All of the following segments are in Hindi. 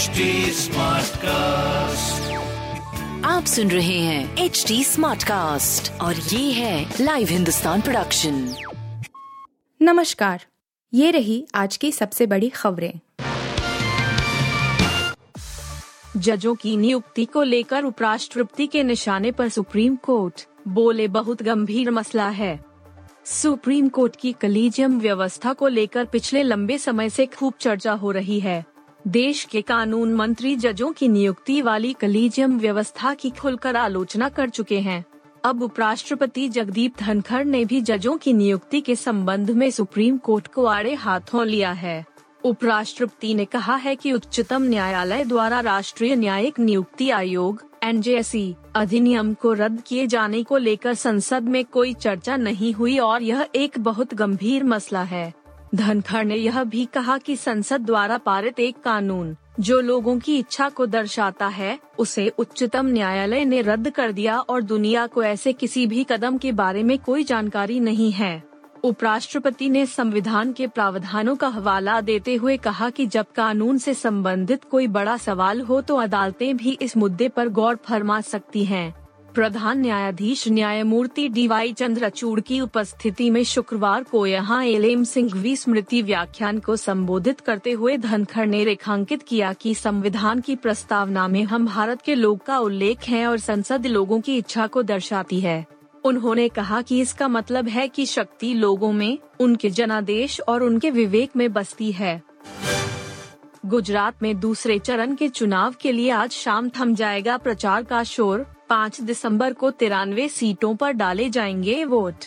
HD कास्ट आप सुन रहे हैं एच डी स्मार्ट कास्ट और ये है लाइव हिंदुस्तान प्रोडक्शन नमस्कार ये रही आज की सबसे बड़ी खबरें। जजों की नियुक्ति को लेकर उपराष्ट्रपति के निशाने पर सुप्रीम कोर्ट। बोले बहुत गंभीर मसला है। सुप्रीम कोर्ट की कलीजियम व्यवस्था को लेकर पिछले लंबे समय से खूब चर्चा हो रही है। देश के कानून मंत्री जजों की नियुक्ति वाली कलीजियम व्यवस्था की खुलकर आलोचना कर चुके हैं। अब उपराष्ट्रपति जगदीप धनखड़ ने भी जजों की नियुक्ति के संबंध में सुप्रीम कोर्ट को आड़े हाथों लिया है। उपराष्ट्रपति ने कहा है कि उच्चतम न्यायालय द्वारा राष्ट्रीय न्यायिक नियुक्ति आयोग एन अधिनियम को रद्द किए जाने को लेकर संसद में कोई चर्चा नहीं हुई और यह एक बहुत गंभीर मसला है। धनखड़ ने यह भी कहा कि संसद द्वारा पारित एक कानून, जो लोगों की इच्छा को दर्शाता है, उसे उच्चतम न्यायालय ने रद्द कर दिया और दुनिया को ऐसे किसी भी कदम के बारे में कोई जानकारी नहीं है उपराष्ट्रपति ने संविधान के प्रावधानों का हवाला देते हुए कहा कि जब कानून से संबंधित कोई बड़ा सवाल हो तो अदालतें भी इस मुद्दे पर गौर फरमा सकती हैं। प्रधान न्यायाधीश न्यायमूर्ति डी वाई चंद्रचूड़ की उपस्थिति में शुक्रवार को यहाँ एलेम सिंघवी स्मृति व्याख्यान को संबोधित करते हुए धनखड़ ने रेखांकित किया कि संविधान की प्रस्तावना में हम भारत के लोग का उल्लेख है और संसद लोगों की इच्छा को दर्शाती है। उन्होंने कहा कि इसका मतलब है कि शक्ति लोगों में, उनके जनादेश और उनके विवेक में बसती है। गुजरात में दूसरे चरण के चुनाव के लिए आज शाम थम जाएगा प्रचार का शोर पाँच दिसंबर को तिरानवे सीटों पर डाले जाएँगे वोट।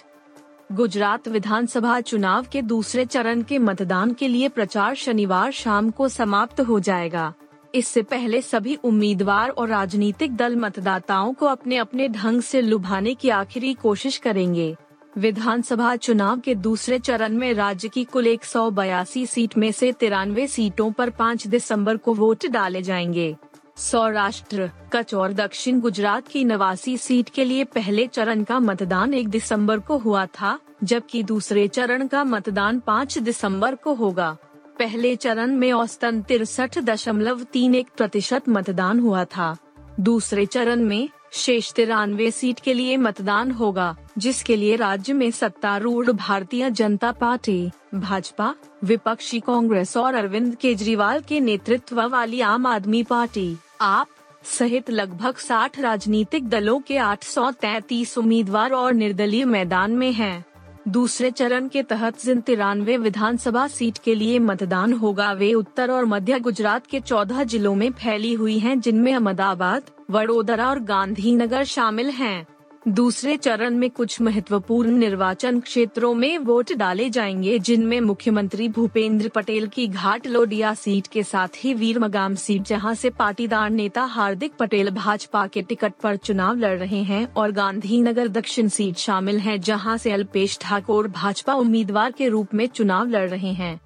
गुजरात विधानसभा चुनाव के दूसरे चरण के मतदान के लिए प्रचार शनिवार शाम को समाप्त हो जाएगा। इससे पहले सभी उम्मीदवार और राजनीतिक दल मतदाताओं को अपने अपने ढंग से लुभाने की आखिरी कोशिश करेंगे। विधानसभा चुनाव के दूसरे चरण में राज्य की कुल एक सौ बयासी सीट में से तिरानवे सीटों पर 5 दिसंबर को वोट डाले जाएँगे। सौराष्ट्र, कच्छ और दक्षिण गुजरात की नवासी सीट के लिए पहले चरण का मतदान 1 दिसंबर को हुआ था, जबकि दूसरे चरण का मतदान 5 दिसंबर को होगा। पहले चरण में औसतन तिरसठ दशमलव तीन एक प्रतिशत मतदान हुआ था। दूसरे चरण में शेष तिरानवे सीट के लिए मतदान होगा, जिसके लिए राज्य में सत्तारूढ़ भारतीय जनता पार्टी, भाजपा, विपक्षी कांग्रेस और अरविंद केजरीवाल के नेतृत्व वाली आम आदमी पार्टी, आप, सहित लगभग 60 राजनीतिक दलों के 833 उम्मीदवार और निर्दलीय मैदान में हैं। दूसरे चरण के तहत जिन तिरानवे विधानसभा सीट के लिए मतदान होगा, वे उत्तर और मध्य गुजरात के चौदह जिलों में फैली हुई हैं, जिनमें अहमदाबाद वडोदरा और गांधीनगर शामिल हैं। दूसरे चरण में कुछ महत्वपूर्ण निर्वाचन क्षेत्रों में वोट डाले जाएँगे, जिनमें मुख्यमंत्री भूपेंद्र पटेल की घाट लोडिया सीट के साथ ही वीर मगाम सीट, जहाँ से पाटीदार नेता हार्दिक पटेल भाजपा के टिकट पर चुनाव लड़ रहे हैं, और गांधीनगर दक्षिण सीट शामिल है, जहाँ से अल्पेश ठाकुर भाजपा उम्मीदवार के रूप में चुनाव लड़ रहे हैं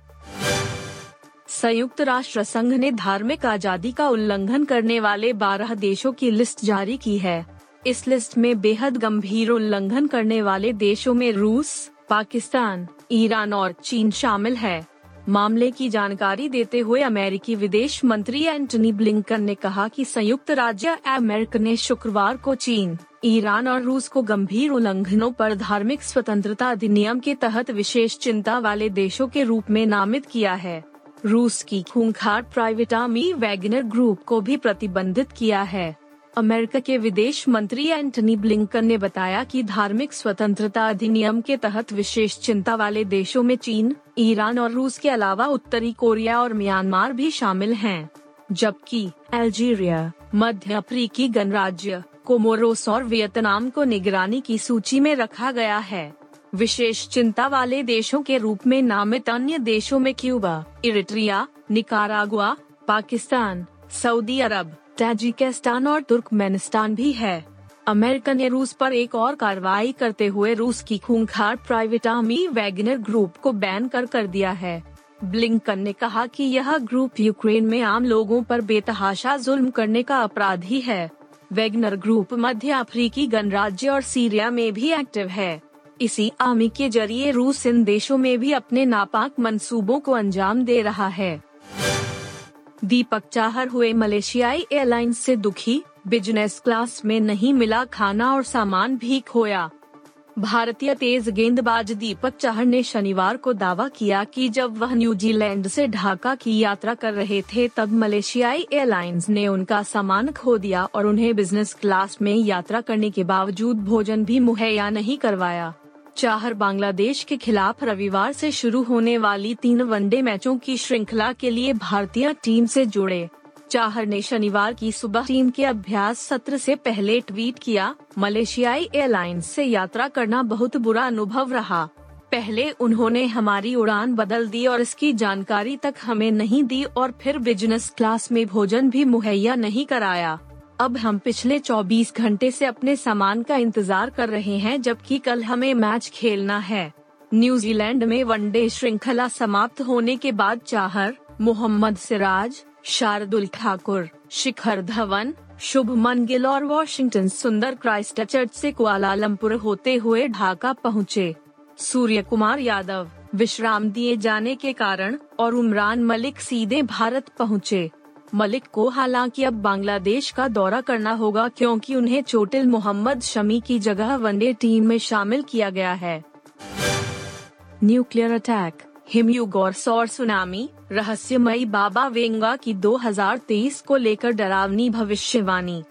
संयुक्त राष्ट्र संघ ने धार्मिक आज़ादी का उल्लंघन करने वाले बारह देशों की लिस्ट जारी की है। इस लिस्ट में बेहद गंभीर उल्लंघन करने वाले देशों में रूस, पाकिस्तान, ईरान और चीन शामिल है। मामले की जानकारी देते हुए अमेरिकी विदेश मंत्री एंटनी ब्लिंकन ने कहा कि संयुक्त राज्य अमेरिका ने शुक्रवार को चीन, ईरान और रूस को गंभीर उल्लंघनों पर धार्मिक स्वतंत्रता अधिनियम के तहत विशेष चिंता वाले देशों के रूप में नामित किया है। रूस की खूंखार प्राइवेट आर्मी वैगनर ग्रुप को भी प्रतिबंधित किया है। अमेरिका के विदेश मंत्री एंटनी ब्लिंकन ने बताया कि धार्मिक स्वतंत्रता अधिनियम के तहत विशेष चिंता वाले देशों में चीन ईरान और रूस के अलावा उत्तरी कोरिया और म्यांमार भी शामिल हैं, जबकि अल्जीरिया मध्य अफ्रीकी गणराज्य कोमोरोस और वियतनाम को निगरानी की सूची में रखा गया है। विशेष चिंता वाले देशों के रूप में नामित अन्य देशों में Cuba, Eritrea, Nicaragua, Pakistan, Saudi Arab, Tajikistan और तुर्कमेनिस्तान भी है। अमेरिका ने रूस पर एक और कार्रवाई करते हुए रूस की खूंखार प्राइवेट आर्मी वैगनर ग्रुप को बैन कर कर दिया है। ब्लिंकन ने कहा कि यह ग्रुप यूक्रेन में आम लोगों पर बेतहाशा जुल्म करने का अपराधी है। वैगनर ग्रुप मध्य अफ्रीकी गणराज्य और सीरिया में भी एक्टिव है। इसी आर्मी के ज़रिए रूस इन देशों में भी अपने नापाक मंसूबों को अंजाम दे रहा है। दीपक चाहर हुए मलेशियाई एयरलाइंस से दुखी, बिज़नेस क्लास में नहीं मिला खाना और सामान भी खोया भारतीय तेज गेंदबाज दीपक चाहर ने शनिवार को दावा किया कि जब वह न्यूजीलैंड से ढाका की यात्रा कर रहे थे, तब मलेशियाई एयरलाइंस ने उनका सामान खो दिया और उन्हें बिज़नेस क्लास में यात्रा करने के बावजूद भोजन भी मुहैया नहीं करवाया। चाहर बांग्लादेश के खिलाफ रविवार से शुरू होने वाली तीन वनडे मैचों की श्रृंखला के लिए भारतीय टीम से जुड़े। चाहर ने शनिवार की सुबह टीम के अभ्यास सत्र से पहले ट्वीट किया, मलेशियाई एयरलाइंस से यात्रा करना बहुत बुरा अनुभव रहा। पहले उन्होंने हमारी उड़ान बदल दी और इसकी जानकारी तक हमें नहीं दी और फिर बिज़नेस क्लास में भोजन भी मुहैया नहीं कराया। अब हम पिछले 24 घंटे से अपने सामान का इंतज़ार कर रहे हैं, जबकि कल हमें मैच खेलना है। न्यूजीलैंड में वनडे श्रृंखला समाप्त होने के बाद चाहर, मोहम्मद सिराज, शार्दुल ठाकुर, शिखर धवन, शुभमन गिल और वॉशिंगटन सुंदर क्राइस्ट चर्च से कुआलालंपुर होते हुए ढाका पहुँचे। सूर्य कुमार यादव, विश्राम दिए जाने के कारण और उमरान मलिक सीधे भारत पहुँचे। मलिक को, हालाँकि अब बांग्लादेश का दौरा करना होगा क्योंकि उन्हें चोटिल मोहम्मद शमी की जगह वनडे टीम में शामिल किया गया है। न्यूक्लियर अटैक, हिमयुग और सुनामी, रहस्यमयी बाबा वेंगा की 2023 को लेकर डरावनी भविष्यवाणी।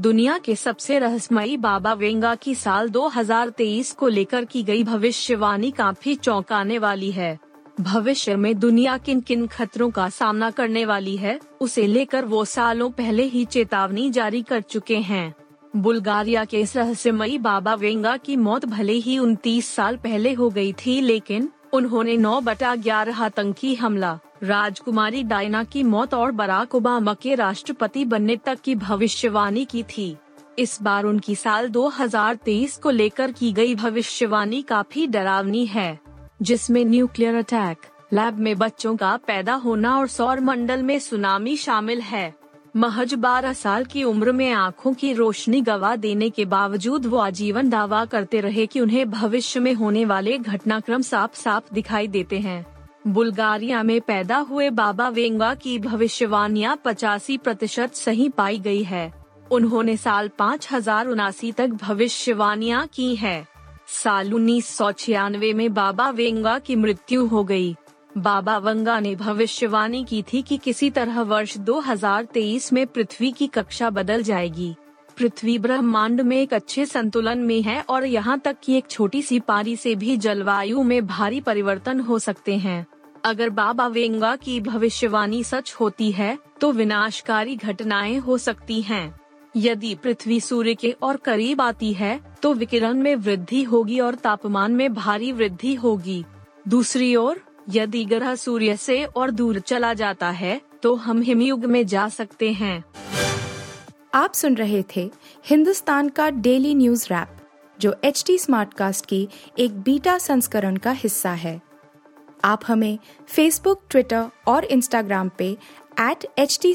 दुनिया के सबसे रहस्यमयी बाबा वेंगा की साल 2023 को लेकर की गई भविष्यवाणी काफ़ी चौंकाने वाली है। भविष्य में दुनिया किन किन खतरों का सामना करने वाली है, उसे लेकर वो सालों पहले ही चेतावनी जारी कर चुके हैं। बुल्गारिया के रहस्यमयी बाबा वेंगा की मौत भले ही उनतीस साल पहले हो गई थी, लेकिन उन्होंने नौ बटा ग्यारह आतंकी हमला, राजकुमारी डायना की मौत और बराक ओबामा के राष्ट्रपति बनने तक की भविष्यवाणी की थी। इस बार उनकी साल 2023 को लेकर की गई भविष्यवाणी काफ़ी डरावनी है। जिसमें न्यूक्लियर अटैक, लैब में बच्चों का पैदा होना और सौर मंडल में सुनामी शामिल है। महज 12 साल की उम्र में आँखों की रोशनी गवा देने के बावजूद वो आजीवन दावा करते रहे कि उन्हें भविष्य में होने वाले घटनाक्रम साफ़ साफ़ दिखाई देते हैं। बुल्गारिया में पैदा हुए बाबा वेंगा की भविष्यवाणियाँ पचासी प्रतिशत सही पाई गई है। उन्होंने साल पाँच हज़ार उनासी तक भविष्यवाणियाँ की है। साल उन्नीस सौ छियानवे में बाबा वेंगा की मृत्यु हो गई। बाबा वंगा ने भविष्यवाणी की थी कि किसी तरह वर्ष 2023 में पृथ्वी की कक्षा बदल जाएगी पृथ्वी ब्रह्मांड में एक अच्छे संतुलन में है और यहाँ तक कि एक छोटी सी पारी से भी जलवायु में भारी परिवर्तन हो सकते हैं अगर बाबा वेंगा की भविष्यवाणी सच होती है तो विनाशकारी घटनाएँ हो सकती हैं। यदि पृथ्वी सूर्य के और करीब आती है तो विकिरण में वृद्धि होगी और तापमान में भारी वृद्धि होगी। दूसरी ओर, यदि ग्रह सूर्य से और दूर चला जाता है तो हम हिमयुग में जा सकते हैं। आप सुन रहे थे हिंदुस्तान का डेली न्यूज़ रैप, जो एच टी स्मार्ट कास्ट की एक बीटा संस्करण का हिस्सा है। आप हमें फेसबुक ट्विटर और इंस्टाग्राम पे एट एच टी